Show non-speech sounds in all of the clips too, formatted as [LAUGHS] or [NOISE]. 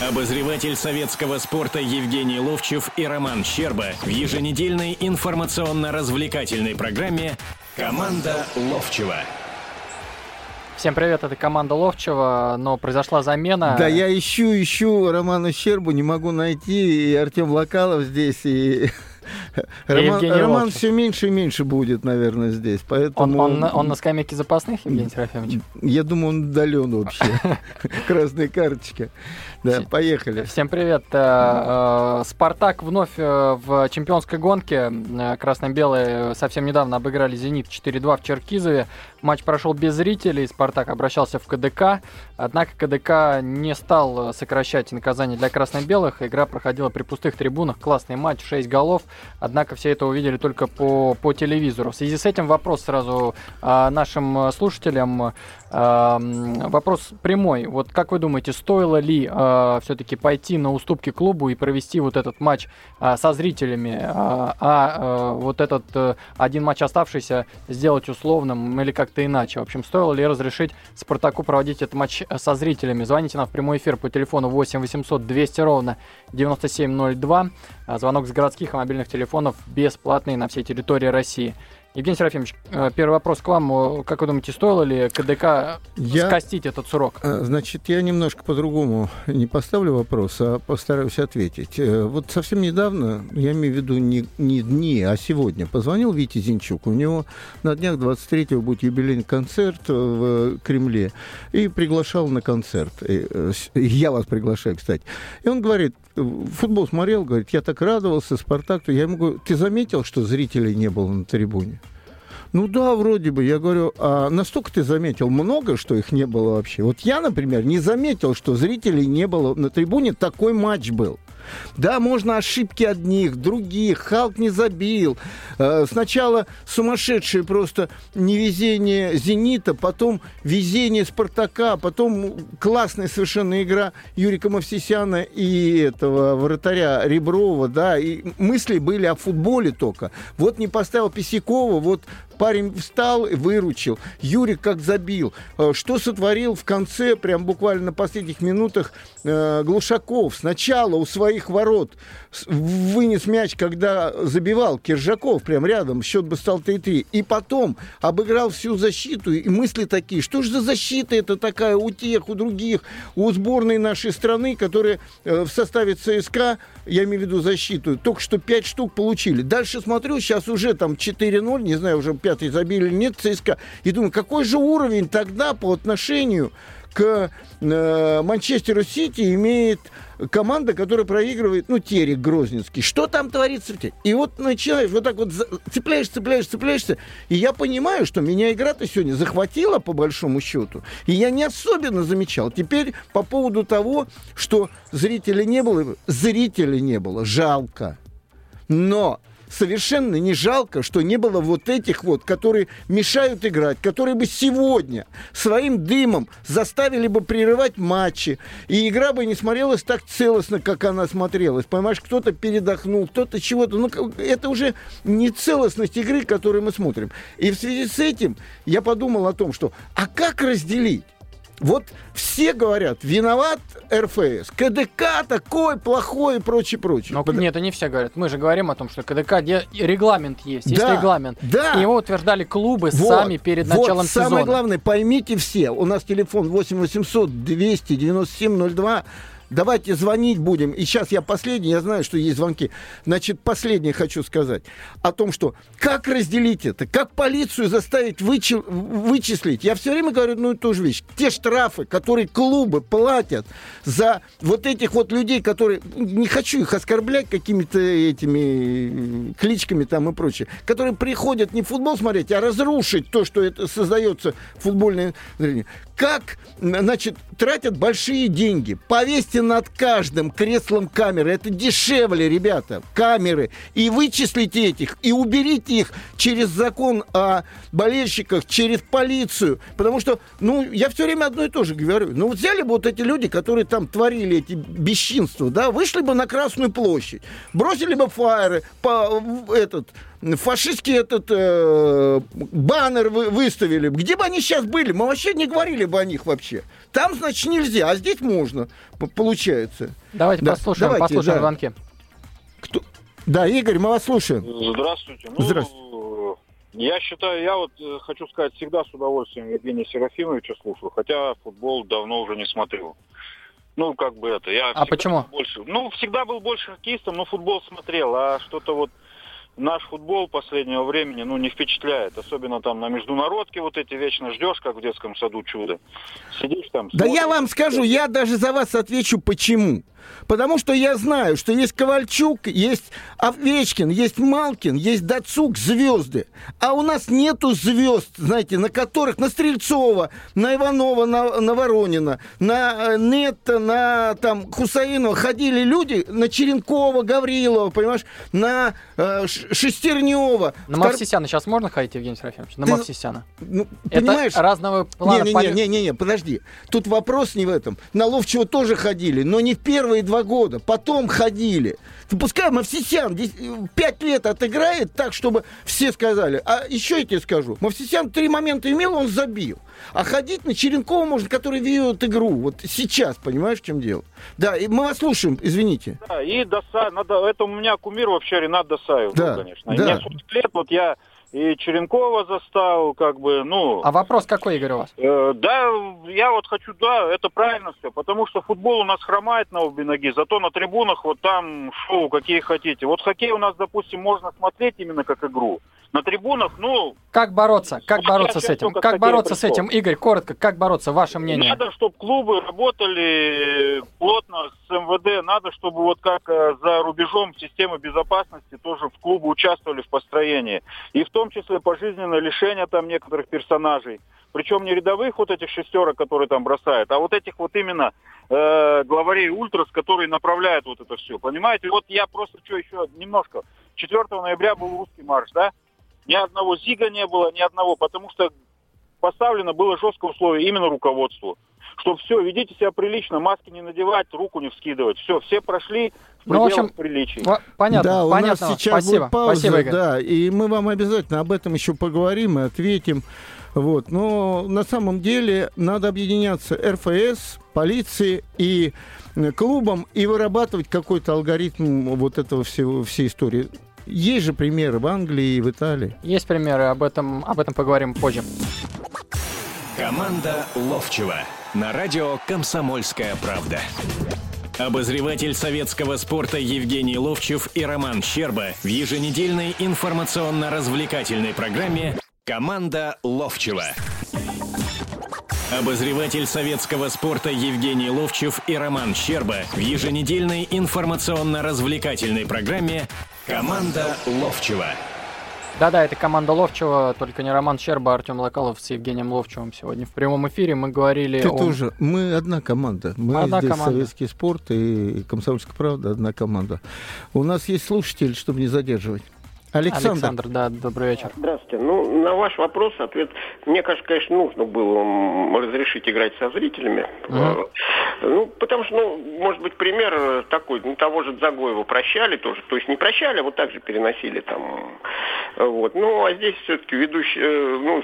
Обозреватель советского спорта Евгений Ловчев и Роман Щерба в еженедельной информационно-развлекательной программе «Команда Ловчева». Всем привет, это команда Ловчева, но произошла замена. Да, я ищу, ищу Романа Щербу, не могу найти, и Артем Локалов здесь, и Роман, Роман все меньше и меньше будет, наверное, здесь. Поэтому... Он, он, он на скамейке запасных, Евгений Серафимович? Я думаю, он удален вообще. [LAUGHS] Красная карточка. Да, поехали. Всем привет. Э, э, Спартак вновь э, в чемпионской гонке. Красно-белые совсем недавно обыграли «Зенит» 4-2 в Черкизове. Матч прошел без зрителей. Спартак обращался в КДК. Однако КДК не стал сокращать наказание для красно-белых. Игра проходила при пустых трибунах. Классный матч, 6 голов. Однако все это увидели только по, по телевизору. В связи с этим вопрос сразу нашим слушателям. Вопрос прямой. Вот как вы думаете, стоило ли э, все-таки пойти на уступки клубу и провести вот этот матч э, со зрителями, э, а э, вот этот э, один матч оставшийся сделать условным или как-то иначе? В общем, стоило ли разрешить Спартаку проводить этот матч со зрителями? Звоните нам в прямой эфир по телефону 8 800 200 ровно 9702. Звонок с городских и мобильных телефонов бесплатный на всей территории России. Евгений Серафимович, э, первый вопрос к вам. Как вы думаете, стоило ли КДК я, скостить этот срок? Э, значит, я немножко по-другому не поставлю вопрос, а постараюсь ответить. Э, вот совсем недавно, я имею в виду не, не дни, а сегодня, позвонил Вите Зинчук. У него на днях 23-го будет юбилейный концерт в Кремле. И приглашал на концерт. И, я вас приглашаю, кстати. И он говорит, футбол смотрел, говорит, я так радовался, Спартак. Я ему говорю, ты заметил, что зрителей не было на трибуне? Ну да, вроде бы. Я говорю, а настолько ты заметил много, что их не было вообще? Вот я, например, не заметил, что зрителей не было на трибуне. Такой матч был. Да, можно ошибки одних, других. Халк не забил. Э, сначала сумасшедшее просто невезение «Зенита», потом везение «Спартака», потом классная совершенно игра Юрика Мовсисяна и этого вратаря Реброва, да, и мысли были о футболе только. Вот не поставил Писякова, вот парень встал и выручил. Юрик как забил. Э, что сотворил в конце, прям буквально на последних минутах, э, Глушаков. Сначала у своих ворот вынес мяч, когда забивал Киржаков прям рядом, счет бы стал 3-3. И потом обыграл всю защиту, и мысли такие, что же за защита это такая у тех, у других, у сборной нашей страны, которые э, в составе ЦСКА, я имею в виду защиту, только что 5 штук получили. Дальше смотрю, сейчас уже там 4-0, не знаю, уже пятый забили или нет ЦСКА, и думаю, какой же уровень тогда по отношению э, Манчестеру Сити имеет команда, которая проигрывает, ну, Терек Грозненский. Что там творится? И вот начинаешь вот так вот цепляешься, цепляешься, цепляешься. И я понимаю, что меня игра-то сегодня захватила, по большому счету. И я не особенно замечал. Теперь по поводу того, что зрителей не было, зрителей не было, жалко. Но совершенно не жалко, что не было вот этих вот, которые мешают играть, которые бы сегодня своим дымом заставили бы прерывать матчи, и игра бы не смотрелась так целостно, как она смотрелась. Понимаешь, кто-то передохнул, кто-то чего-то. Ну, это уже не целостность игры, которую мы смотрим. И в связи с этим я подумал о том, что а как разделить? Вот все говорят, виноват РФС, КДК такой плохой и прочее, прочее. Но, Под... Нет, не все говорят. Мы же говорим о том, что КДК где регламент есть. Да, есть регламент. Да. И его утверждали клубы вот, сами перед началом вот, сезона. Самое главное, поймите все, у нас телефон 8 800 297 02 Давайте звонить будем. И сейчас я последний, я знаю, что есть звонки. Значит, последнее хочу сказать о том, что как разделить это, как полицию заставить вычи- вычислить. Я все время говорю одну и ту же вещь. Те штрафы, которые клубы платят за вот этих вот людей, которые, не хочу их оскорблять какими-то этими кличками там и прочее, которые приходят не футбол смотреть, а разрушить то, что это создается футбольное зрение. Как, значит, тратят большие деньги. Повесьте над каждым креслом камеры. Это дешевле, ребята, камеры. И вычислите этих, и уберите их через закон о болельщиках, через полицию. Потому что, ну, я все время одно и то же говорю. Ну, вот взяли бы вот эти люди, которые там творили эти бесчинства, да, вышли бы на Красную площадь, бросили бы фаеры, по, этот, фашистский этот э, баннер вы, выставили. Где бы они сейчас были? Мы вообще не говорили бы о них вообще. Там, значит, нельзя, а здесь можно, получается. Давайте да, послушаем, давайте, послушаем да. звонки. Кто? Да, Игорь, мы вас слушаем. Здравствуйте. Ну, Здравствуйте. Я считаю, я вот э, хочу сказать, всегда с удовольствием Евгения Серафимовича слушаю, хотя футбол давно уже не смотрю. Ну, как бы это. Я а почему? Больше, ну, всегда был больше хоккеистом, но футбол смотрел, а что-то вот наш футбол последнего времени, ну, не впечатляет. Особенно там на международке вот эти вечно ждешь, как в детском саду чудо. Сидишь там... Да я вам скажу, я даже за вас отвечу, почему. Потому что я знаю, что есть Ковальчук, есть Овечкин, есть Малкин, есть Дацук, звезды. А у нас нету звезд, знаете, на которых, на Стрельцова, на Иванова, на, на Воронина, на э, Нетта, на там Хусаинова ходили люди, на Черенкова, Гаврилова, понимаешь, на э, Шестернева. На Втор... Мавсисяна сейчас можно ходить, Евгений Серафимович? На Ты... Мавсисяна. Ну, понимаешь? Это разного плана. Не-не-не, подожди. Тут вопрос не в этом. На Ловчего тоже ходили, но не в первые первые два года, потом ходили. Пускай Мавсисян пять лет отыграет так, чтобы все сказали. А еще я тебе скажу, Мавсисян три момента имел, он забил. А ходить на Черенкова можно, который ведет игру. Вот сейчас, понимаешь, в чем дело? Да, и мы вас слушаем, извините. Да, и Доса, надо, это у меня кумир вообще Ренат Досаев, да, был, конечно. Да. мне 40 лет, вот я и Черенкова застал, как бы, ну... А вопрос какой, Игорь, у вас? Э, да, я вот хочу, да, это правильно все, потому что футбол у нас хромает на обе ноги, зато на трибунах вот там шоу какие хотите. Вот хоккей у нас, допустим, можно смотреть именно как игру. На трибунах, ну... Как бороться? Как бороться с этим? Как бороться с этим? Игорь, коротко, как бороться? Ваше мнение? Надо, чтобы клубы работали плотно с МВД. Надо, чтобы вот как э, за рубежом системы безопасности тоже в клубы участвовали в построении. И в том числе пожизненное лишение там некоторых персонажей. Причем не рядовых вот этих шестерок, которые там бросают, а вот этих вот именно э, главарей ультрас, которые направляют вот это все. Понимаете? Вот я просто что еще немножко. 4 ноября был русский марш, да? Ни одного ЗИГа не было, ни одного, потому что поставлено было жесткое условие именно руководству. Что все, ведите себя прилично, маски не надевать, руку не вскидывать. Все, все прошли ну, в общем, приличий. Понятно, да, у понятно. нас сейчас Спасибо. будет пауза, Спасибо, Игорь. да, и мы вам обязательно об этом еще поговорим и ответим. Вот. Но на самом деле надо объединяться РФС, полиции и клубом и вырабатывать какой-то алгоритм вот этого всего, всей истории. Есть же примеры в Англии и в Италии. Есть примеры, об этом, об этом поговорим позже. Команда Ловчева на радио «Комсомольская правда». Обозреватель советского спорта Евгений Ловчев и Роман Щерба в еженедельной информационно-развлекательной программе «Команда Ловчева». Обозреватель советского спорта Евгений Ловчев и Роман Щерба в еженедельной информационно-развлекательной программе «Команда Ловчева». Да-да, это команда Ловчева, только не Роман Щерба, а Артем Локалов с Евгением Ловчевым сегодня в прямом эфире. Мы говорили Ты о... тоже. Мы одна команда. Мы одна здесь команда. советский спорт и комсомольская правда одна команда. У нас есть слушатель, чтобы не задерживать. Александр. Александр, да, добрый вечер. Здравствуйте. Ну, на ваш вопрос ответ. Мне кажется, конечно, нужно было разрешить играть со зрителями. Угу. Ну, потому что, ну, может быть, пример такой, ну, того же Загоева прощали тоже. То есть не прощали, а вот так же переносили там. Вот. Ну, а здесь все-таки ведущий, э, ну,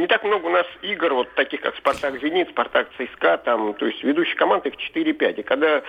не так много у нас игр, вот таких, как Спартак Зенит, Спартак ЦСКА, там, то есть ведущие команды их 4-5. И когда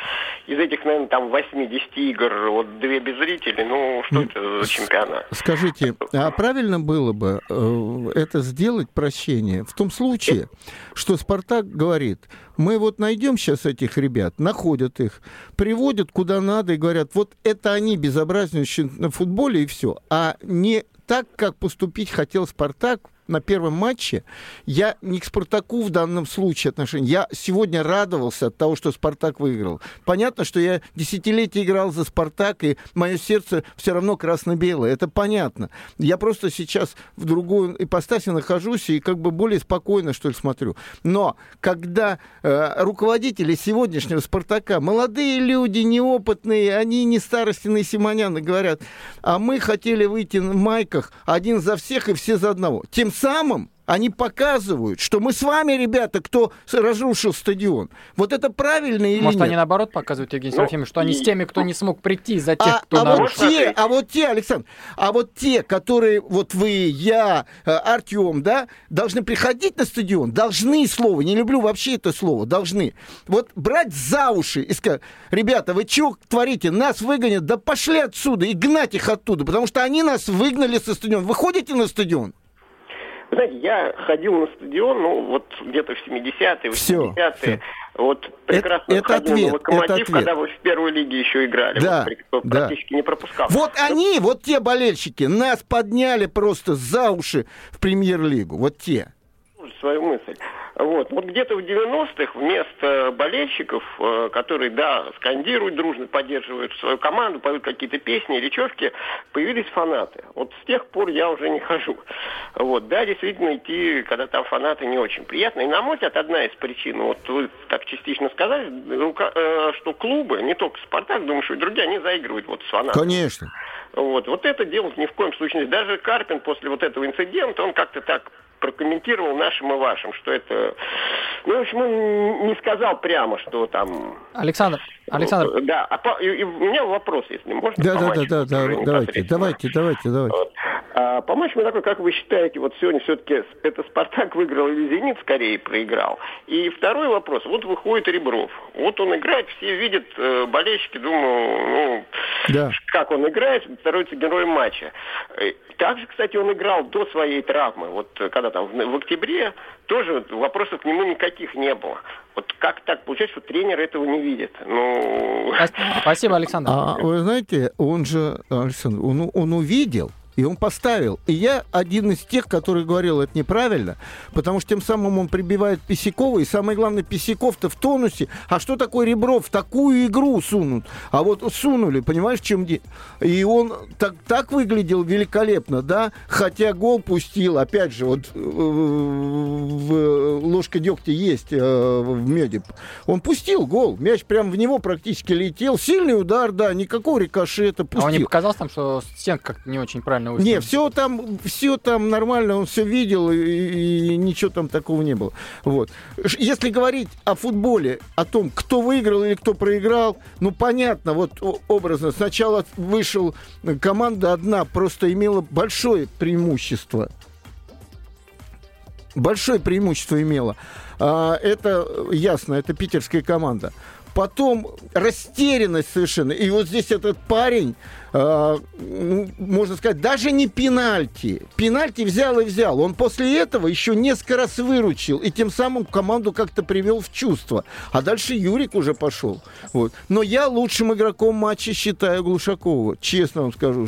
из этих, наверное, там 80 игр, вот две без зрителей, ну, что это за чемпионат? Она. Скажите, а правильно было бы э, это сделать, прощение, в том случае, что Спартак говорит, мы вот найдем сейчас этих ребят, находят их, приводят куда надо и говорят, вот это они безобразничают на футболе и все, а не так, как поступить хотел Спартак на первом матче, я не к Спартаку в данном случае отношения. Я сегодня радовался от того, что Спартак выиграл. Понятно, что я десятилетия играл за Спартак, и мое сердце все равно красно-белое. Это понятно. Я просто сейчас в другую ипостаси нахожусь и как бы более спокойно, что ли, смотрю. Но когда э, руководители сегодняшнего Спартака, молодые люди, неопытные, они не старостины Симоняны, говорят, а мы хотели выйти в майках один за всех и все за одного. Тем самым они показывают, что мы с вами, ребята, кто разрушил стадион. Вот это правильно или Может, нет? они наоборот показывают, Евгений Ну, Серафимович, что они с теми, кто не смог прийти, за тех, а, кто а вот нарушил. те, а вот те, Александр, а вот те, которые, вот вы, я, э, Артем, да, должны приходить на стадион, должны слово, не люблю вообще это слово, должны. Вот брать за уши и сказать, ребята, вы что творите, нас выгонят, да пошли отсюда и гнать их оттуда, потому что они нас выгнали со стадиона. Вы ходите на стадион? Знаете, я ходил на стадион, ну, вот где-то в 70-е, Всё, 80-е. всё. Вот прекрасно это ходил ответ, на локомотив, это ответ. когда вы в первой лиге еще играли. Да, Вот, да. практически не пропускал. Вот они, вот те болельщики, нас подняли просто за уши в премьер-лигу. Вот те. свою мысль. Вот, вот где-то в 90-х вместо болельщиков, э, которые, да, скандируют дружно, поддерживают свою команду, поют какие-то песни, речевки, появились фанаты. Вот с тех пор я уже не хожу. Вот, да, действительно, идти, когда там фанаты, не очень приятно. И, на мой взгляд, одна из причин, вот вы так частично сказали, э, что клубы, не только «Спартак», думаю, что и другие, они заигрывают вот с фанатами. Конечно. Вот, вот это делать ни в коем случае. Даже Карпин после вот этого инцидента, он как-то так прокомментировал нашим и вашим, что это... Ну, в общем, он не сказал прямо, что там... Александр, Александр, Да, а по- и- и у меня вопрос, если можно. Да, по да, да, да, да, давайте, давайте, давайте, давайте. Вот. А, по матчу такой, как вы считаете, вот сегодня все-таки это Спартак выиграл или Зенит скорее проиграл? И второй вопрос. Вот выходит Ребров. Вот он играет, все видят, э, болельщики, думаю, ну, Да. как он играет, становится героем матча. Э, Также, кстати, он играл до своей травмы. Вот э, когда там в, октябре, тоже вопросов к нему никаких не было. Вот как так получается, что тренер этого не видит? Ну, спас- спасибо, Александр. А вы знаете, он же, Александр, он, он увидел, и он поставил. И я один из тех, который говорил, это неправильно, потому что тем самым он прибивает Писякова, и самое главное, Писяков-то в тонусе. А что такое Ребров? В такую игру сунут. А вот сунули, понимаешь, чем? И он так, так выглядел великолепно, да, хотя гол пустил, опять же, вот э, в, ложка дегтя есть э, в меде. Он пустил гол, мяч прям в него практически летел. Сильный удар, да, никакого рикошета, А пустил. вам не показалось там, что стенка как-то не очень правильно Не, выставлена? все там, все там нормально, он все видел, и, и ничего там такого не было. Вот. Если говорить о футболе, о том, кто выиграл или кто проиграл, ну, понятно, вот образно. Сначала вышел команда одна, просто имела большое преимущество. Большое преимущество имела. А, Это ясно, это питерская команда. Потом растерянность совершенно. И вот здесь этот парень, можно сказать, даже не пенальти. Пенальти взял и взял. Он после этого еще несколько раз выручил. И тем самым команду как-то привел в чувство. А дальше Юрик уже пошел. Вот. Но я лучшим игроком матча считаю Глушакова. Честно вам скажу.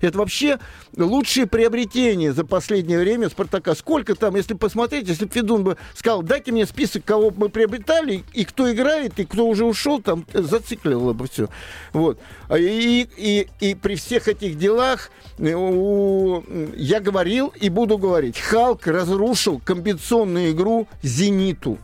Это вообще лучшее приобретение за последнее время Спартака. Сколько там, если посмотреть, если бы Федун бы сказал, дайте мне список, кого мы приобретали, и кто играет, и кто уже ушел, там зацикливало бы все. Вот. А И, и, и при всех этих делах э, у- я говорил и буду говорить, Халк разрушил комбинационную игру «Зениту».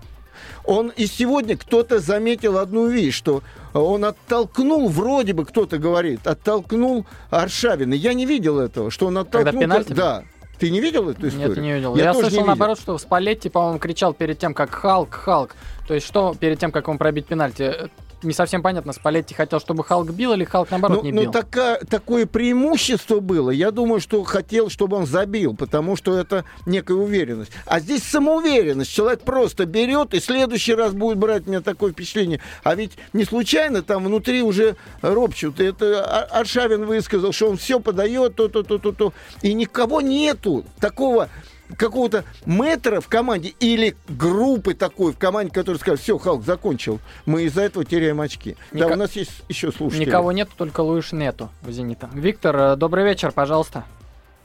Он и сегодня кто-то заметил одну вещь, что он оттолкнул, вроде бы кто-то говорит, оттолкнул Аршавина. Я не видел этого, что он оттолкнул. пенальти был? Да. Ты не видел эту историю? Нет, не видел. Я, Я, слышал, наоборот, что Спалетти, по-моему, кричал перед тем, как Халк, Халк. То есть что перед тем, как ему пробить пенальти? Не совсем понятно, Спалетти хотел, чтобы Халк бил или Халк, наоборот, Ну, не ну, бил? така- такое преимущество было. Я думаю, что хотел, чтобы он забил, потому что это некая уверенность. А здесь самоуверенность. Человек просто берет и в следующий раз будет брать у меня такое впечатление. А ведь не случайно там внутри уже ропчут. Это Аршавин высказал, что он все подает, то-то, то-то, то. И никого нету такого какого-то мэтра в команде или группы такой в команде, которая скажет, все, Халк закончил, мы из-за этого теряем очки. Да, Ника- у нас есть еще слушатели. Никого нету, только Луиш нету у «Зенита». Виктор, э, добрый вечер, пожалуйста.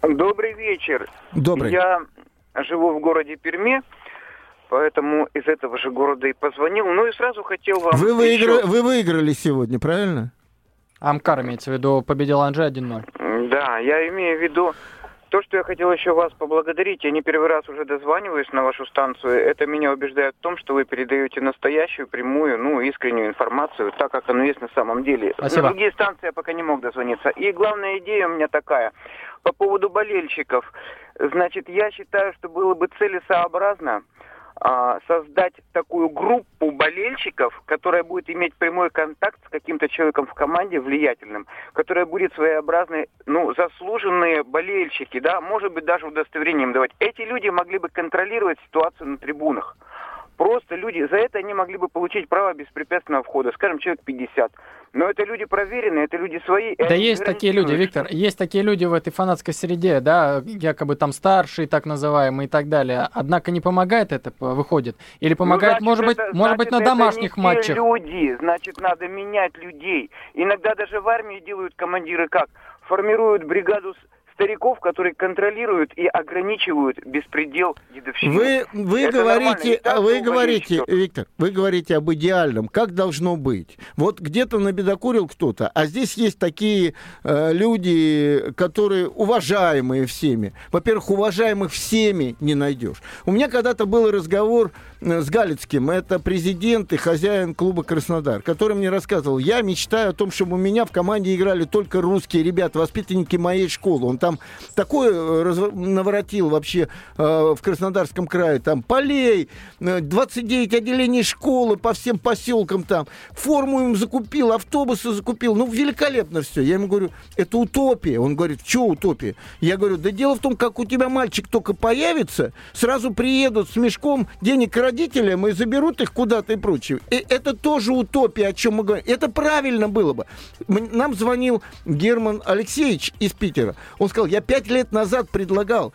Добрый вечер. Добрый. Я живу в городе Перми, поэтому из этого же города и позвонил. Ну и сразу хотел вам Вы, еще- выигра- вы выиграли сегодня, правильно? Амкар имеется в виду, победил Анжи 1-0. Да, я имею в виду То, что я хотел еще вас поблагодарить, я не первый раз уже дозваниваюсь на вашу станцию, это меня убеждает в том, что вы передаете настоящую, прямую, ну, искреннюю информацию, так как оно есть на самом деле. Спасибо. На другие станции я пока не мог дозвониться. И главная идея у меня такая, по поводу болельщиков. Значит, я считаю, что было бы целесообразно создать такую группу болельщиков, которая будет иметь прямой контакт с каким-то человеком в команде влиятельным, которая будет своеобразной, ну, заслуженные болельщики, да, может быть, даже удостоверением давать. Эти люди могли бы контролировать ситуацию на трибунах. Просто люди, за это они могли бы получить право беспрепятственного входа, скажем, человек 50. Но это люди проверенные, это люди свои. Да есть такие люди, Виктор, есть такие люди в этой фанатской среде, да, якобы там старшие, так называемые и так далее. Однако не помогает это, выходит? Или помогает, ну, значит, может это, быть, может быть, на это домашних не матчах? Люди, значит, надо менять людей. Иногда даже в армии делают командиры как? Формируют бригаду стариков, которые контролируют и ограничивают беспредел дедовщины. Вы, вы Это говорите. И вы говорите. Виктор, вы говорите об идеальном, как должно быть. Вот где-то набедокурил кто-то, а здесь есть такие э, люди, которые уважаемые всеми. Во-первых, уважаемых всеми не найдешь. У меня когда-то был разговор с Галицким, это президент и хозяин клуба Краснодар, который мне рассказывал, я мечтаю о том, чтобы у меня в команде играли только русские ребята, воспитанники моей школы. Он там такое э, разв- наворотил вообще э, в Краснодарском крае, там полей, э, 29 отделений школы по всем поселкам там, форму им закупил, автобусы закупил, ну великолепно все. Я ему говорю, это утопия. Он говорит, что утопия? Я говорю, да дело в том, как у тебя мальчик только появится, сразу приедут с мешком денег к родителям и заберут их куда-то и прочее. И это тоже утопия, о чем мы говорим. Это правильно было бы. Нам звонил Герман Алексеевич из Питера. Он сказал, я пять лет назад предлагал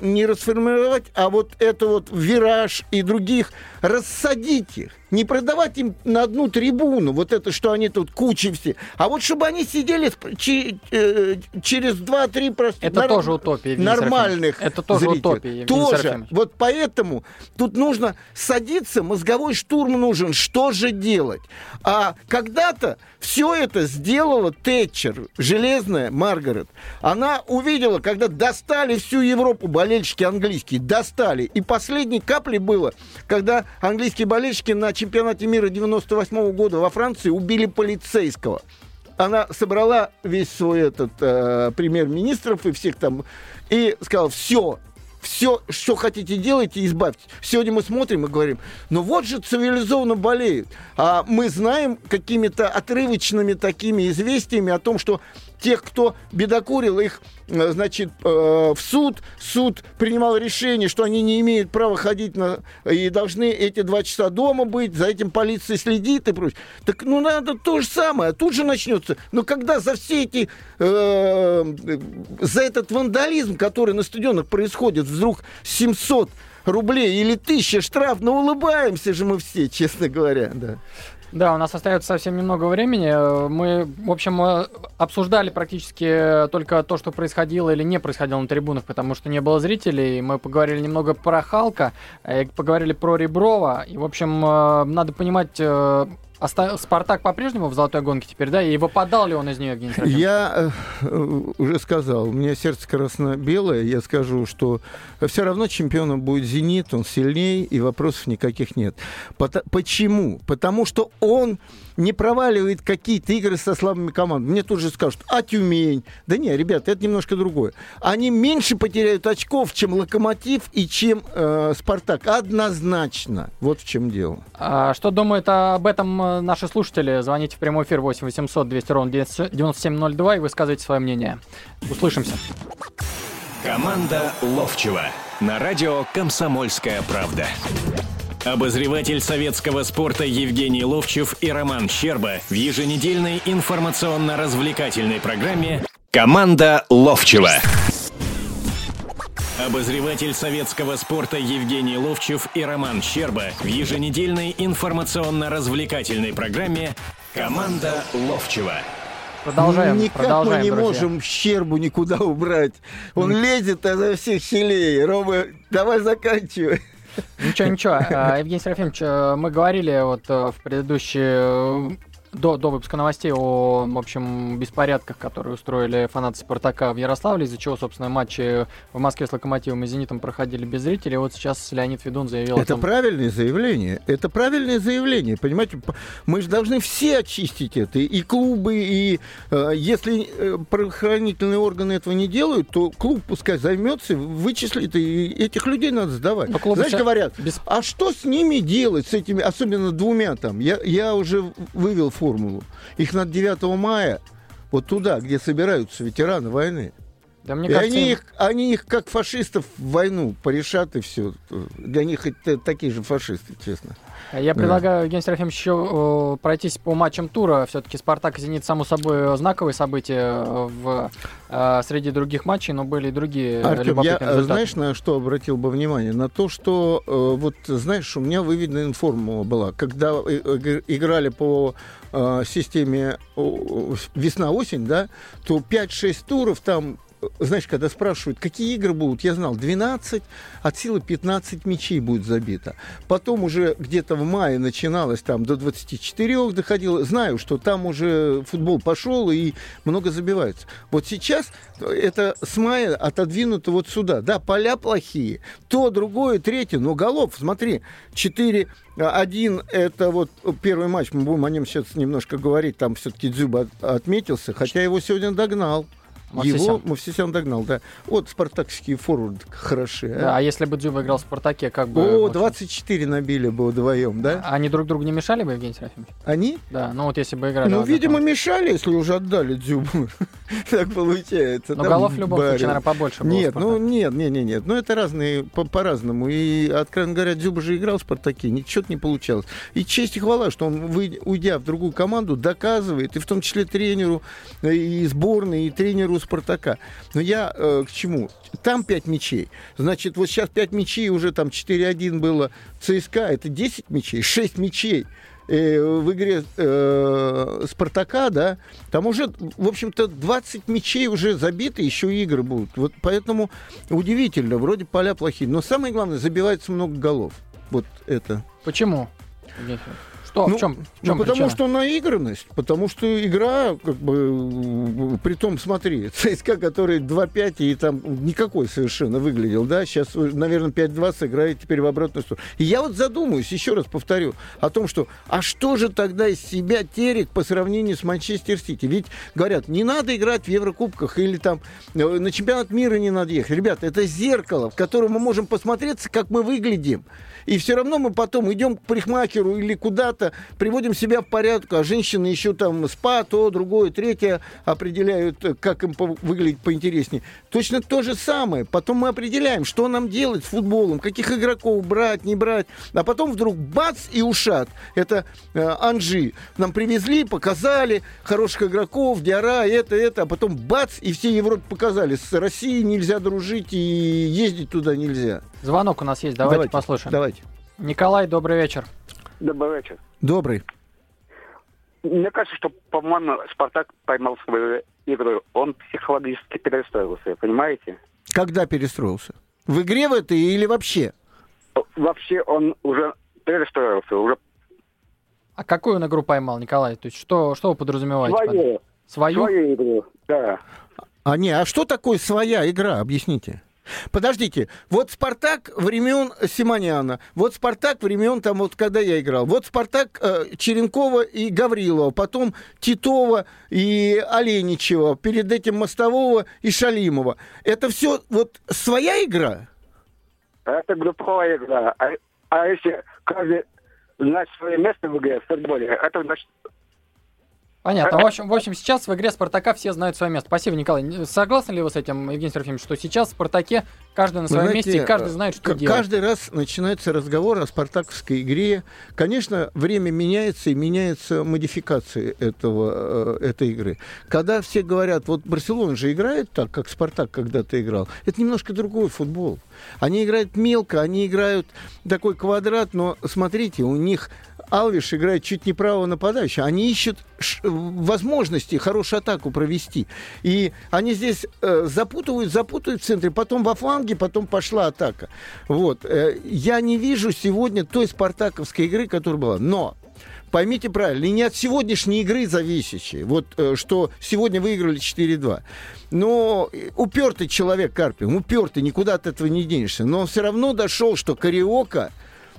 не расформировать, а вот это вот вираж и других, рассадить их. Не продавать им на одну трибуну, вот это, что они тут кучи все, а вот чтобы они сидели че- э, через 2-3 просто Это тоже утопия, Евгений нормальных. Это тоже зрителей. утопия, Евгений Тоже. Серафимович. Вот поэтому тут нужно садиться, мозговой штурм нужен. Что же делать? А когда-то все это сделала Тэтчер, железная Маргарет. Она увидела, когда достали всю Европу болельщики английские, достали. И последней каплей было, когда английские болельщики на чемпионате мира 98 года во Франции убили полицейского она собрала весь свой этот э, премьер-министров и всех там и сказала, все, все, что хотите делайте, избавьте. Сегодня мы смотрим и говорим, ну вот же цивилизованно болеют. А мы знаем какими-то отрывочными такими известиями о том, что тех, кто бедокурил, их, э, значит, э, в суд, суд принимал решение, что они не имеют права ходить на... и должны эти два часа дома быть, за этим полиция следит и прочее. Так, ну, надо то же самое, тут же начнется. Но когда за все эти... э, за этот вандализм, который на стадионах происходит, вдруг 700 рублей или 1000 штраф, ну, улыбаемся же мы все, честно говоря, да. Да, у нас остается совсем немного времени. Э, Мы, в общем, э, обсуждали практически только то, что происходило или не происходило на трибунах, потому что не было зрителей. Мы поговорили немного про Халка, э, поговорили про Реброва. И, в общем, э, надо понимать, э, оста- Спартак по-прежнему в золотой гонке теперь, да? И выпадал ли он из нее, Евгений? Я э, уже сказал, у меня сердце красно-белое, я скажу, что все равно чемпионом будет «Зенит», он сильнее, и вопросов никаких нет. Пото- Почему? Потому что он не проваливает какие-то игры со слабыми командами. Мне тут же скажут, а Тюмень? Да не, ребята, это немножко другое. Они меньше потеряют очков, чем «Локомотив» и чем э, «Спартак». Однозначно. Вот в чем дело. А что думают об этом э, наши слушатели? Звоните в прямой эфир 8 800 200 ровно 9702 и высказывайте свое мнение. Услышимся. Команда Ловчева на радио «Комсомольская правда». Обозреватель советского спорта Евгений Ловчев и Роман Щерба в еженедельной информационно-развлекательной программе «Команда Ловчева». Обозреватель советского спорта Евгений Ловчев и Роман Щерба в еженедельной информационно-развлекательной программе «Команда Ловчева». Продолжаем, Никак продолжаем, мы не друзья. можем щербу никуда убрать. Он лезет изо всех щелей. Рома, давай заканчивай. Ничего, ничего. А, Евгений Серафимович, э, мы говорили вот э, в предыдущей э, до, до выпуска новостей о, в общем, беспорядках, которые устроили фанаты «Спартака» в Ярославле, из-за чего, собственно, матчи в Москве с «Локомотивом» и «Зенитом» проходили без зрителей. Вот сейчас Леонид Ведун заявил... Это том... правильное заявление. Это правильное заявление. Понимаете, мы же должны все очистить это. И клубы, и э, если э, правоохранительные органы этого не делают, то клуб пускай займется, вычислит, и этих людей надо сдавать. Знаешь, говорят, без... а что с ними делать, с этими, особенно двумя там? Я, я уже вывел формулу. Их на 9 мая вот туда, где собираются ветераны войны. Да, мне и кажется, они, их, они их как фашистов в войну порешат и все. Для них это такие же фашисты, честно. Я предлагаю, да. Евгений Серафимович, еще пройтись по матчам тура. Все-таки «Спартак» и «Зенит» само собой знаковые события в, э, среди других матчей, но были и другие Артем, я, результаты. знаешь, на что обратил бы внимание? На то, что, э, вот, знаешь, у меня выведена формула была. Когда э, играли по системе весна-осень, да, то 5-6 туров там знаешь, когда спрашивают, какие игры будут, я знал, 12, от силы 15 мячей будет забито. Потом уже где-то в мае начиналось там до 24 доходило. Знаю, что там уже футбол пошел и много забивается. Вот сейчас это с мая отодвинуто вот сюда. Да, поля плохие, то, другое, третье, но голов, смотри, 4 один это вот первый матч, мы будем о нем сейчас немножко говорить, там все-таки Дзюба отметился, хотя его сегодня догнал. Мавсисян. Его Мавсисян догнал, да. Вот спартакские форварды хороши. А? Да, а если бы Дзюба играл в Спартаке, как бы... О, 24 набили бы вдвоем, да? Они друг другу не мешали бы, Евгений Серафимович? Они? Да, ну вот если бы играли... Ну, видимо, мешали, если уже отдали Дзюбу. [LAUGHS] так получается. Но голов в любом случае, наверное, побольше Нет, ну нет, нет, нет, нет. Ну это разные, по-разному. И, откровенно говоря, Дзюба же играл в Спартаке, ничего не получалось. И честь и хвала, что он, уйдя в другую команду, доказывает, и в том числе тренеру и сборной, и тренеру Спартака. Но я э, к чему? Там 5 мячей. Значит, вот сейчас 5 мячей, уже там 4-1 было ЦСКА, это 10 мячей, 6 мячей э, в игре э, Спартака, да, там уже, в общем-то, 20 мячей уже забиты, еще игры будут. Вот поэтому удивительно, вроде поля плохие. Но самое главное, забивается много голов. Вот это. Почему? Что? Ну, в чем, в чем ну, потому что наигранность, потому что игра, как бы, при том, смотри, [LAUGHS] ЦСКА, который 2-5 и там никакой совершенно выглядел, да, сейчас, наверное, 5-2 сыграет теперь в обратную сторону. И я вот задумаюсь, еще раз повторю, о том, что, а что же тогда из себя Терек по сравнению с Манчестер Сити? Ведь, говорят, не надо играть в Еврокубках или там э, на чемпионат мира не надо ехать. Ребята, это зеркало, в котором мы можем посмотреться, как мы выглядим. И все равно мы потом идем к парикмахеру или куда-то, приводим себя в порядок, а женщины еще там спа, то, другое, третье определяют, как им выглядеть поинтереснее. Точно то же самое. Потом мы определяем, что нам делать с футболом, каких игроков брать, не брать. А потом вдруг бац и ушат. Это э, Анжи. Нам привезли, показали хороших игроков, Диара, это, это. А потом бац, и все Европе показали. С Россией нельзя дружить и ездить туда нельзя. Звонок у нас есть, давайте, давайте послушаем. Давайте. Николай, добрый вечер. Добрый вечер. Добрый. Мне кажется, что, по-моему, Спартак поймал свою игру. Он психологически перестроился, понимаете? Когда перестроился? В игре в этой или вообще? Вообще он уже перестроился, уже а какую он игру поймал, Николай? То есть что, что вы подразумеваете? Свою. Свою? Свою игру, да. А не, а что такое своя игра? Объясните. Подождите, вот Спартак времен Симоняна, вот Спартак времен там вот когда я играл, вот Спартак э, Черенкова и Гаврилова, потом Титова и Оленичева, перед этим Мостового и Шалимова. Это все вот своя игра? Это групповая игра. А, а если каждый знать свое место в игре в футболе, это значит Понятно. В общем, в общем, сейчас в игре Спартака все знают свое место. Спасибо, Николай. Согласны ли вы с этим, Евгений Серафимович, что сейчас в Спартаке каждый на своем знаете, месте, и каждый знает, что делать? Каждый раз начинается разговор о спартаковской игре. Конечно, время меняется, и меняются модификации этого, э, этой игры. Когда все говорят, вот Барселона же играет так, как Спартак когда-то играл, это немножко другой футбол. Они играют мелко, они играют такой квадрат, но смотрите, у них Алвиш играет чуть не право нападающего. Они ищут возможности хорошую атаку провести. И они здесь э, запутывают, запутывают в центре, потом во фланге, потом пошла атака. Вот. Э, я не вижу сегодня той спартаковской игры, которая была. Но поймите правильно, не от сегодняшней игры зависящие, вот э, что сегодня выиграли 4-2. Но упертый человек Карпин, упертый, никуда от этого не денешься. Но он все равно дошел, что Кариока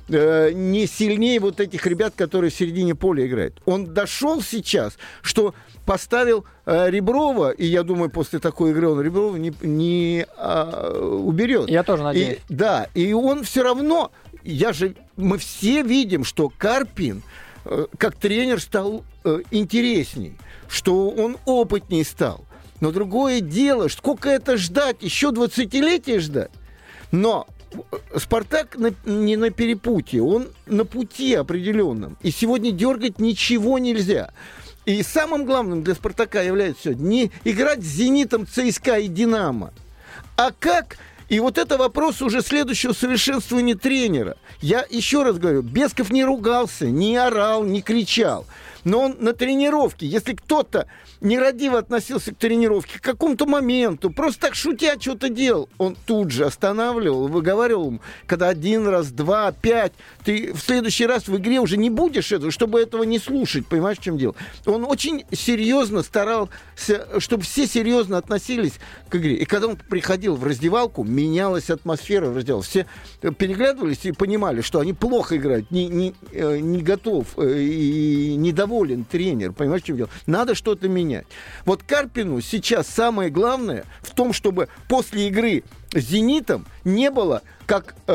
э, не сильнее вот этих ребят, которые в середине поля играют. Он дошел сейчас, что поставил э, Реброва, и я думаю, после такой игры он Реброва не, не э, уберет. Я тоже надеюсь. И, да, и он все равно, я же, мы все видим, что Карпин э, как тренер стал э, интересней, что он опытней стал. Но другое дело, сколько это ждать, еще 20-летие ждать. Но Спартак на, не на перепутье, он на пути определенном. И сегодня дергать ничего нельзя. И самым главным для Спартака является не играть с Зенитом, ЦСКА и Динамо, а как и вот это вопрос уже следующего совершенствования тренера. Я еще раз говорю, Бесков не ругался, не орал, не кричал. Но он на тренировке, если кто-то нерадиво относился к тренировке, к какому-то моменту, просто так шутя что-то делал, он тут же останавливал, выговаривал ему, когда один раз, два, пять, ты в следующий раз в игре уже не будешь этого, чтобы этого не слушать, понимаешь, в чем дело? Он очень серьезно старался, чтобы все серьезно относились к игре. И когда он приходил в раздевалку, менялась атмосфера в раздевалке. Все переглядывались и понимали, что они плохо играют, не, не, э, не готов э, и недоволен тренер, понимаешь, чем дело? Надо что-то менять. Вот Карпину сейчас самое главное в том, чтобы после игры с «Зенитом» не было, как э,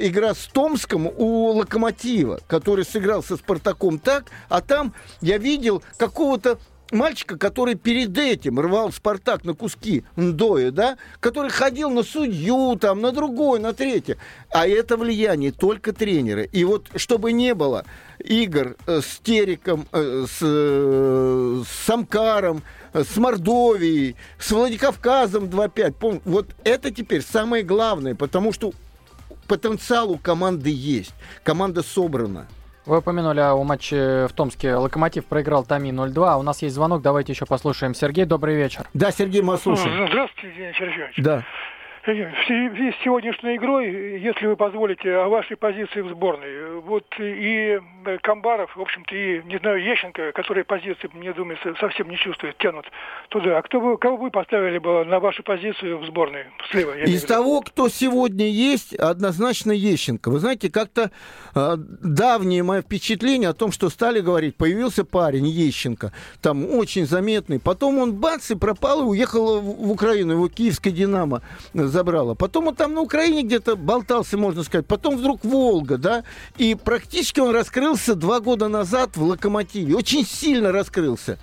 игра с Томском у «Локомотива», который сыграл со «Спартаком» так, а там я видел какого-то мальчика, который перед этим рвал Спартак на куски Ндоя, да, который ходил на судью, там, на другой, на третье. А это влияние только тренера. И вот чтобы не было игр э, с Териком, э, с, э, с Самкаром, с Мордовией, с Владикавказом 2-5, вот это теперь самое главное, потому что потенциал у команды есть. Команда собрана. Вы упомянули о матче в Томске. Локомотив проиграл Тами 0-2. А у нас есть звонок. Давайте еще послушаем. Сергей, добрый вечер. Да, Сергей, мы слушаем. Здравствуйте, Евгений Сергеевич. Да. В связи с сегодняшней игрой, если вы позволите, о вашей позиции в сборной. Вот и Камбаров, в общем-то, и, не знаю, Ещенко, которые позиции, мне думается, совсем не чувствуют, тянут туда. А кто вы, кого вы поставили бы на вашу позицию в сборной слева? Из того, кто сегодня есть, однозначно Ещенко. Вы знаете, как-то э, давнее мое впечатление о том, что стали говорить, появился парень Ещенко, там очень заметный. Потом он бац и пропал и уехал в Украину, его киевская «Динамо» забрала. Потом он там на Украине где-то болтался, можно сказать. Потом вдруг Волга, да, и практически он раскрылся два года назад в «Локомотиве». Очень сильно раскрылся.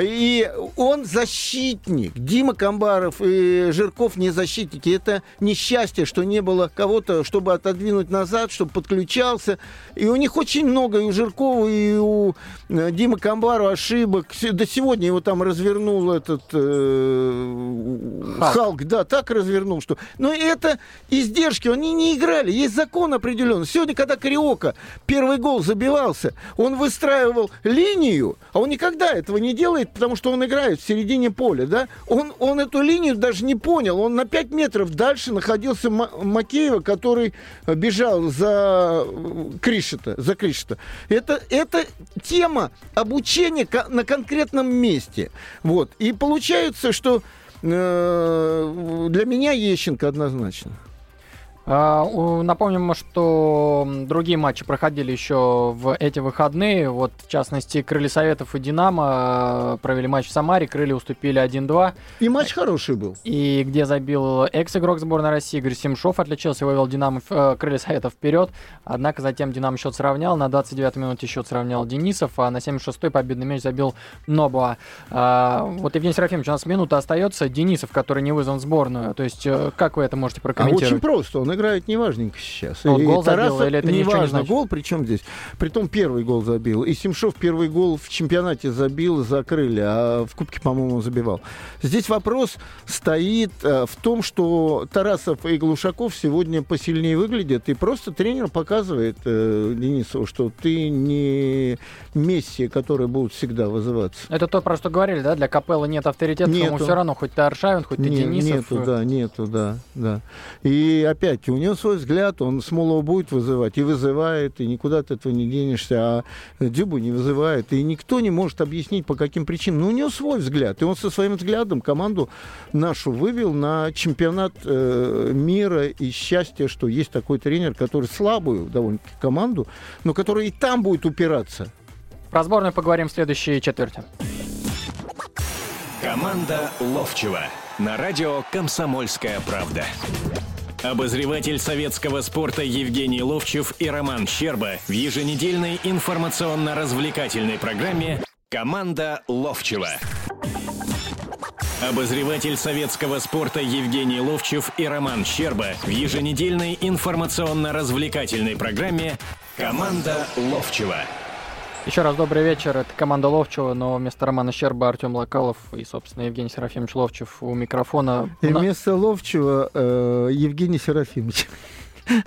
И он защитник. Дима Камбаров и Жирков не защитники. Это несчастье, что не было кого-то, чтобы отодвинуть назад, чтобы подключался. И у них очень много, и у Жиркова, и у э, Димы Камбарова ошибок. До сегодня его там развернул этот э, Халк. Халк. Да, так развернул, что... Но это издержки, они не играли. Есть закон определенный. Сегодня, когда Кариока первый гол забивался, он выстраивал линию, а он никогда этого не делает делает, потому что он играет в середине поля, да? Он, он эту линию даже не понял. Он на 5 метров дальше находился Макеева, который бежал за э, Кришета, за Кришета. Это, это тема обучения на конкретном месте. Вот. И получается, что э, для меня Ещенко однозначно. А, напомним, что другие матчи проходили еще в эти выходные. Вот, в частности, Крылья Советов и Динамо а, провели матч в Самаре. Крылья уступили 1-2. И матч хороший был. И где забил экс-игрок сборной России Игорь Семшов отличился, вывел Динамо, э, Крылья Советов вперед. Однако затем Динамо счет сравнял. На 29-й минуте счет сравнял Денисов, а на 76-й победный мяч забил Нобуа. А, вот, Евгений Серафимович, у нас минута остается. Денисов, который не вызван в сборную. То есть, э, как вы это можете прокомментировать? А очень просто. Он играет неважненько сейчас. Он и гол Тарасов, забил, или это не важно, не гол, причем здесь. Притом первый гол забил. И Семшов первый гол в чемпионате забил, закрыли, а в Кубке, по-моему, забивал. Здесь вопрос стоит э, в том, что Тарасов и Глушаков сегодня посильнее выглядят, и просто тренер показывает э, Денисову, что ты не Месси, которые будут всегда вызываться. Это то, про что говорили, да? Для Капелла нет авторитета, ему все равно, хоть ты Аршавин, хоть ты нет, Денисов. Нету, да, нету, да, да. И опять рамки. У него свой взгляд, он Смолова будет вызывать, и вызывает, и никуда от этого не денешься, а Дюбу не вызывает, и никто не может объяснить, по каким причинам. Но у него свой взгляд, и он со своим взглядом команду нашу вывел на чемпионат э, мира и счастье, что есть такой тренер, который слабую довольно-таки команду, но который и там будет упираться. Про сборную поговорим в следующей четверти. Команда Ловчева на радио «Комсомольская правда». Обозреватель советского спорта Евгений Ловчев и Роман Щерба в еженедельной информационно-развлекательной программе «Команда Ловчева». Обозреватель советского спорта Евгений Ловчев и Роман Щерба в еженедельной информационно-развлекательной программе «Команда Ловчева». Еще раз добрый вечер. Это команда Ловчева, но вместо Романа Щерба Артем Локалов и, собственно, Евгений Серафимович Ловчев у микрофона. И вместо Ловчева э, Евгений Серафимович. [LAUGHS]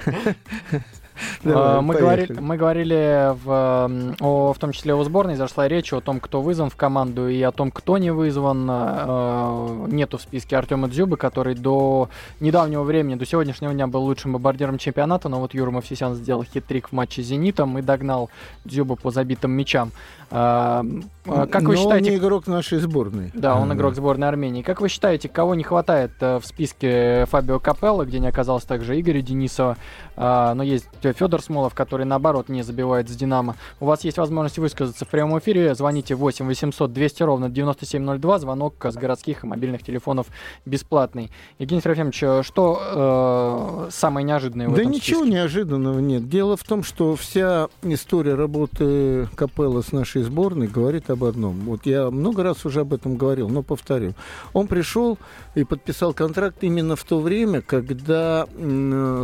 [LAUGHS] Давай, мы, говорили, мы говорили в, о, в том числе о сборной, зашла речь о том, кто вызван в команду и о том, кто не вызван. Э, нету в списке Артема Дзюбы, который до недавнего времени, до сегодняшнего дня был лучшим бомбардиром чемпионата, но вот Юра Мовсисян сделал хитрик в матче с «Зенитом» и догнал Дзюбу по забитым мячам. Э, как вы но считаете... он не игрок нашей сборной. Да, он игрок сборной Армении. Как вы считаете, кого не хватает в списке Фабио Капелло, где не оказалось также Игоря Денисова, но есть Федор Смолов, который наоборот не забивает с Динамо. У вас есть возможность высказаться в прямом эфире. Звоните 8 800 200 ровно 9702. Звонок с городских и мобильных телефонов бесплатный. Евгений Серафимович, что э, самое неожиданное в да этом ничего списке? неожиданного нет. Дело в том, что вся история работы Капелла с нашей сборной говорит об одном. Вот я много раз уже об этом говорил, но повторю. Он пришел и подписал контракт именно в то время, когда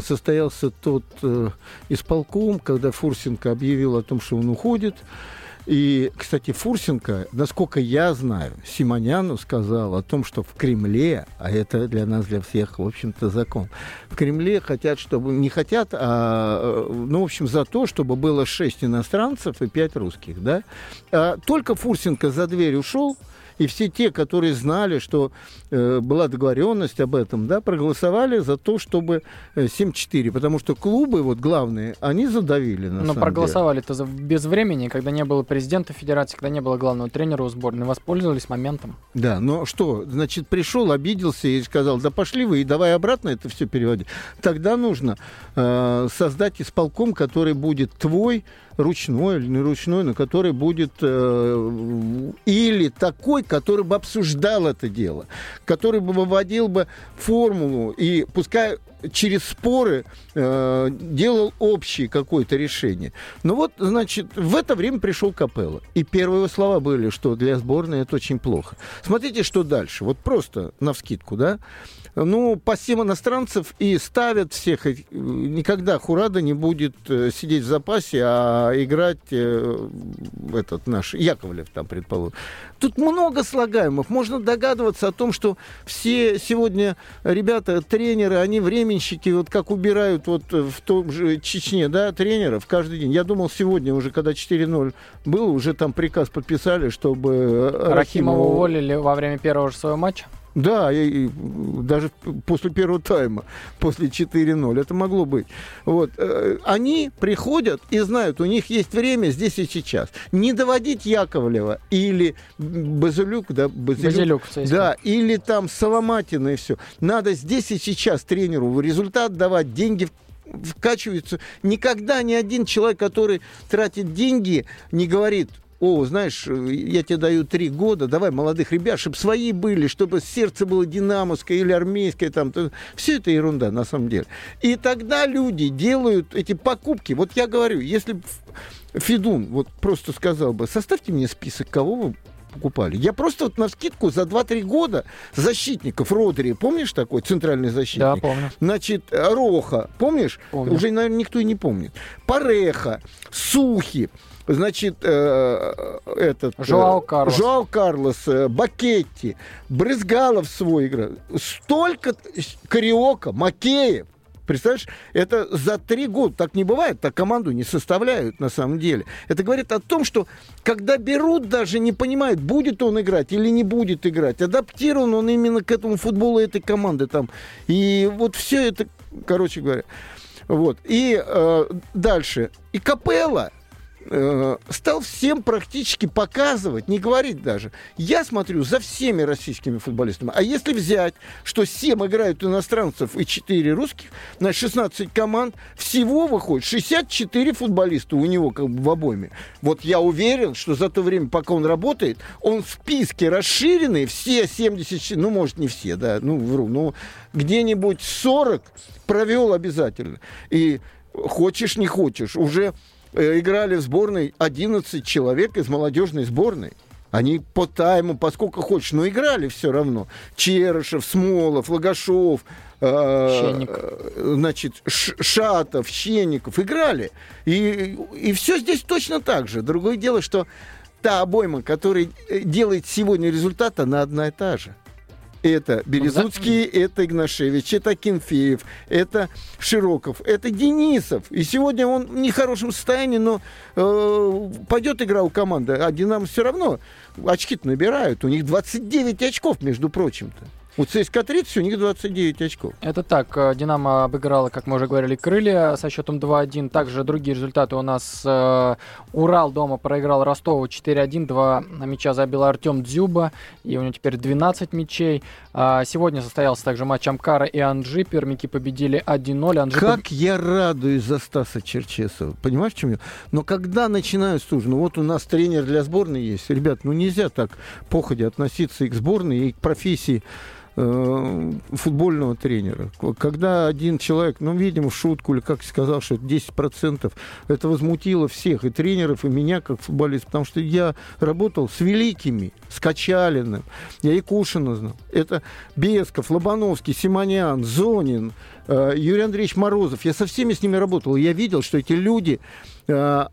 состоялся тот э, исполком, когда Фурсенко объявил о том, что он уходит. И, кстати, Фурсенко, насколько я знаю, Симоняну сказал о том, что в Кремле, а это для нас, для всех, в общем-то, закон, в Кремле хотят, чтобы, не хотят, а, ну, в общем, за то, чтобы было шесть иностранцев и пять русских, да. А только Фурсенко за дверь ушел, и все те, которые знали, что э, была договоренность об этом, да, проголосовали за то, чтобы э, 7-4, потому что клубы, вот главные, они задавили. На Но проголосовали-то без времени, когда не было президента федерации, когда не было главного тренера у сборной, воспользовались моментом. Да, но что, значит, пришел, обиделся и сказал, да пошли вы и давай обратно это все переводить. Тогда нужно э, создать исполком, который будет твой, ручной или не ручной, но который будет э, или такой, который бы обсуждал это дело, который бы выводил бы формулу и пускай через споры э, делал общее какое-то решение. Ну вот, значит, в это время пришел Капелло. И первые его слова были, что для сборной это очень плохо. Смотрите, что дальше. Вот просто на вскидку, да ну, по 7 иностранцев и ставят всех. Никогда Хурада не будет э, сидеть в запасе, а играть э, этот наш Яковлев там, предположим. Тут много слагаемых. Можно догадываться о том, что все сегодня ребята, тренеры, они временщики, вот как убирают вот в том же Чечне, да, тренеров каждый день. Я думал, сегодня уже, когда 4-0 было, уже там приказ подписали, чтобы Рахимова, Рахимова уволили во время первого же своего матча? Да, и, и даже после первого тайма, после 4-0, это могло быть. Вот. Э, они приходят и знают, у них есть время здесь и сейчас. Не доводить Яковлева или Базилюк, да, Базилюк, Базилюк да, или там Соломатина и все. Надо здесь и сейчас тренеру результат давать, деньги вкачиваются. Никогда ни один человек, который тратит деньги, не говорит, о, знаешь, я тебе даю три года, давай молодых ребят, чтобы свои были, чтобы сердце было динамовское или армейское, там, все это ерунда на самом деле. И тогда люди делают эти покупки. Вот я говорю, если Федун вот просто сказал бы, составьте мне список, кого вы покупали. Я просто вот на скидку за 2-3 года защитников Родри, помнишь такой центральный защитник? Да, помню. Значит, Роха, помнишь? Помню. Уже, наверное, никто и не помнит. Пареха, Сухи, значит, э, этот... Э, Жоау Карлос. Жоау Карлос, э, Бакетти, Брызгалов свой играл. Столько Кариока, Макеев. Представляешь, это за три года так не бывает, так команду не составляют на самом деле. Это говорит о том, что когда берут, даже не понимают, будет он играть или не будет играть. Адаптирован он именно к этому футболу этой команды там. И вот все это короче говоря. Вот. И э, дальше. И Капелла э, стал всем практически показывать, не говорить даже. Я смотрю за всеми российскими футболистами. А если взять, что 7 играют иностранцев и 4 русских, на 16 команд, всего выходит 64 футболиста у него как бы в обойме. Вот я уверен, что за то время, пока он работает, он в списке расширенный, все 70, ну, может, не все, да, ну, вру, ну, где-нибудь 40 провел обязательно. И хочешь, не хочешь, уже играли в сборной 11 человек из молодежной сборной. Они по тайму, поскольку хочешь, но играли все равно. Черышев, Смолов, Логашов, э, Щенник. э, значит, Шатов, Щенников играли. И, и все здесь точно так же. Другое дело, что та обойма, которая э, делает сегодня результат, она одна и та же. Это Березуцкий, это Игнашевич, это Кенфеев, это Широков, это Денисов. И сегодня он в нехорошем состоянии, но э, пойдет игра у команды, а Динамо все равно очки-то набирают. У них 29 очков, между прочим-то. У ЦСКА 30, у них 29 очков. Это так, э, Динамо обыграла, как мы уже говорили, Крылья со счетом 2-1. Также другие результаты у нас. э, Урал дома проиграл Ростову 4-1. Два мяча забил Артем Дзюба. И у него теперь 12 мячей. А, Сегодня состоялся также матч Амкара и Анжи. Пермики победили 1-0. Анжи поб- Как я радуюсь за Стаса Черчесова. Понимаешь, в чем я? Но когда начинают служить, ну вот у нас тренер для сборной есть. Ребят, ну нельзя так походя относиться и к сборной, и к профессии футбольного тренера. Когда один человек, ну, видимо, в шутку или как сказал, что это 10%, это возмутило всех, и тренеров, и меня, как футболист, потому что я работал с великими, с Качалиным, я и Кушина знал. Это Бесков, Лобановский, Симонян, Зонин, э, Юрий Андреевич Морозов. Я со всеми с ними работал, и я видел, что эти люди э,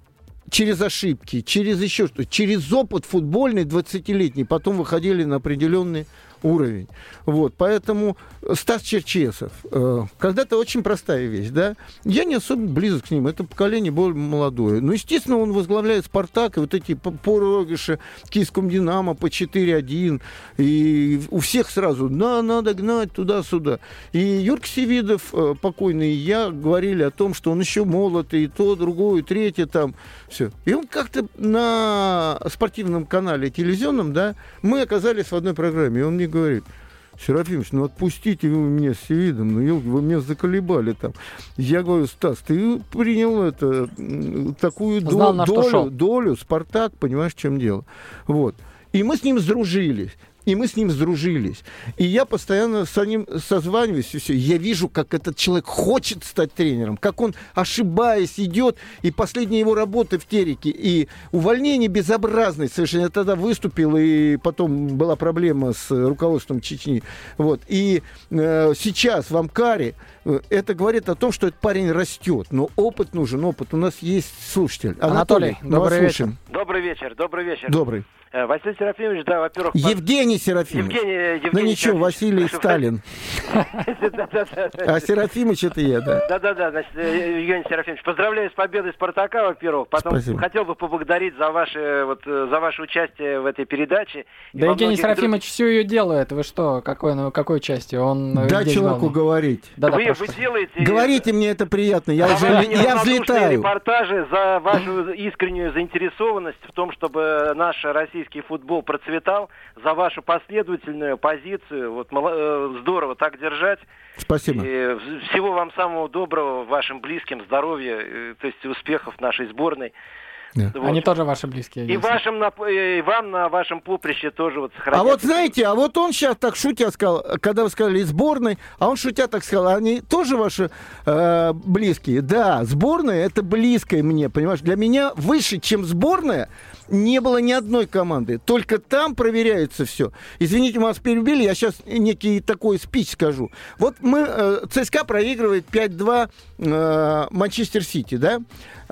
через ошибки, через еще что, через опыт футбольный 20-летний, потом выходили на определенный уровень. Вот, поэтому Стас Черчесов, э, когда-то очень простая вещь, да, я не особо близок к ним, это поколение более молодое. Ну, естественно, он возглавляет «Спартак», и вот эти по- порогиши киевском «Динамо» по 4-1, и у всех сразу, да, надо гнать туда-сюда. И Юрк Севидов, э, покойный, я говорили о том, что он еще молод, и то, другое, третье там, все. И он как-то на спортивном канале телевизионном, да, мы оказались в одной программе, и он мне говорит, Серафимович, ну отпустите вы меня с видом, ну елки, вы меня заколебали там. Я говорю, Стас, ты принял это, такую Знал, долю, долю, Спартак, понимаешь, в чем дело. Вот. И мы с ним сдружились. И мы с ним сдружились. И я постоянно с ним созваниваюсь, и все. Я вижу, как этот человек хочет стать тренером, как он, ошибаясь, идет, и последняя его работа в Тереке, и увольнение безобразное совершенно. Я тогда выступил, и потом была проблема с руководством Чечни. Вот. И э, сейчас в Амкаре э, это говорит о том, что этот парень растет. Но опыт нужен, опыт. У нас есть слушатель. Анатолий, мы вас добрый вечер. Добрый вечер, добрый вечер. Добрый. Э, Василий Серафимович, да, во-первых... Евгений Серафимович. Евгений, Евгений ну ничего, Серафимович. Василий Сталин. [LAUGHS] А Серафимович это я, да. Да-да-да, значит, э, Евгений Серафимович, поздравляю с победой Спартака, во-первых. Потом хотел бы поблагодарить за ваше, вот, э, за ваше участие в этой передаче. Да Евгений Серафимович всю ее делает. Вы что, какой, ну, какой части? Он э, здесь человеку говорить. Да, да, вы, делаете... Говорите мне это приятно, я [LAUGHS] взлетаю. репортажи, за вашу искреннюю заинтересованность в том, чтобы наш российский футбол процветал, за вашу последовательную позицию. Вот э, здорово так держать. Спасибо. И всего вам самого доброго, вашим близким, здоровья, э, то есть успехов нашей сборной. Да. Вот. Они тоже ваши близкие. И, вашим, на- э, и вам на вашем поприще тоже вот А сохранять. вот знаете, а вот он сейчас так шутя сказал, когда вы сказали сборной, а он шутя так сказал, они тоже ваши э, близкие? Да, сборная это близкая мне, понимаешь? Для меня выше, чем сборная, не было ни одной команды. Только там проверяется все. Извините, мы вас перебили, я сейчас некий такой спич скажу. Вот мы, э, ЦСКА проигрывает 5-2 э, Манчестер Сити, да?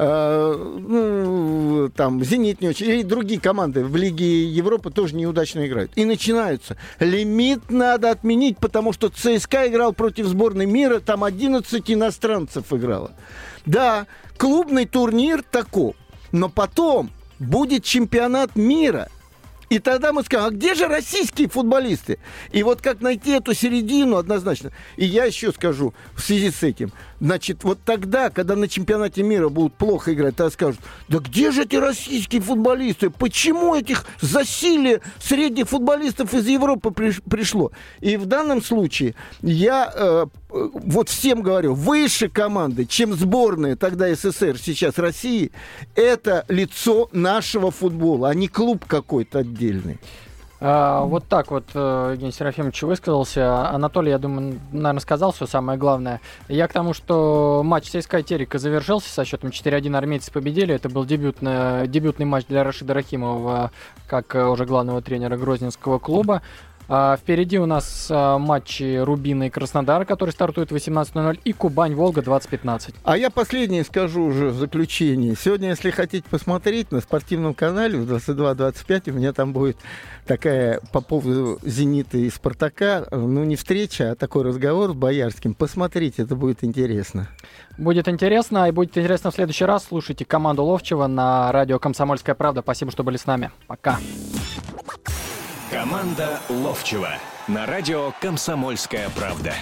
Э, ну, там, Зенит не очень, и другие команды в Лиге Европы тоже неудачно играют. И начинаются. Лимит надо отменить, потому что ЦСКА играл против сборной мира, там 11 иностранцев играло. Да, клубный турнир таков. Но потом будет чемпионат мира. И тогда мы скажем, а где же российские футболисты? И вот как найти эту середину однозначно. И я еще скажу в связи с этим. Значит, вот тогда, когда на чемпионате мира будут плохо играть, тогда скажут, да где же эти российские футболисты? Почему этих засилие средних футболистов из Европы приш, пришло? И в данном случае я э, вот всем говорю, выше команды, чем сборная тогда СССР, сейчас России, это лицо нашего футбола, а не клуб какой-то отдельный. А, вот так вот э, Евгений Серафимович высказался. Анатолий, я думаю, наверное, сказал все самое главное. Я к тому, что матч ЦСКА Терека завершился со счетом 4-1 армейцы победили. Это был дебютный, дебютный матч для Рашида Рахимова, как э, уже главного тренера Грозненского клуба. А, впереди у нас а, матчи Рубина и Краснодар, который стартует в 18.00, и Кубань-Волга 20.15. А я последнее скажу уже в заключении. Сегодня, если хотите посмотреть, на спортивном канале в 22.25 у меня там будет такая по поводу «Зенита» и «Спартака», ну, не встреча, а такой разговор с Боярским. Посмотрите, это будет интересно. Будет интересно, и будет интересно в следующий раз. Слушайте команду Ловчева на радио «Комсомольская правда». Спасибо, что были с нами. Пока. Команда Ловчева на радио «Комсомольская правда».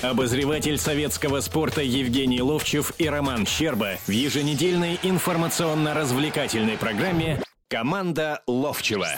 Обозреватель советского спорта Евгений Ловчев и Роман Щерба в еженедельной информационно-развлекательной программе «Команда Ловчева».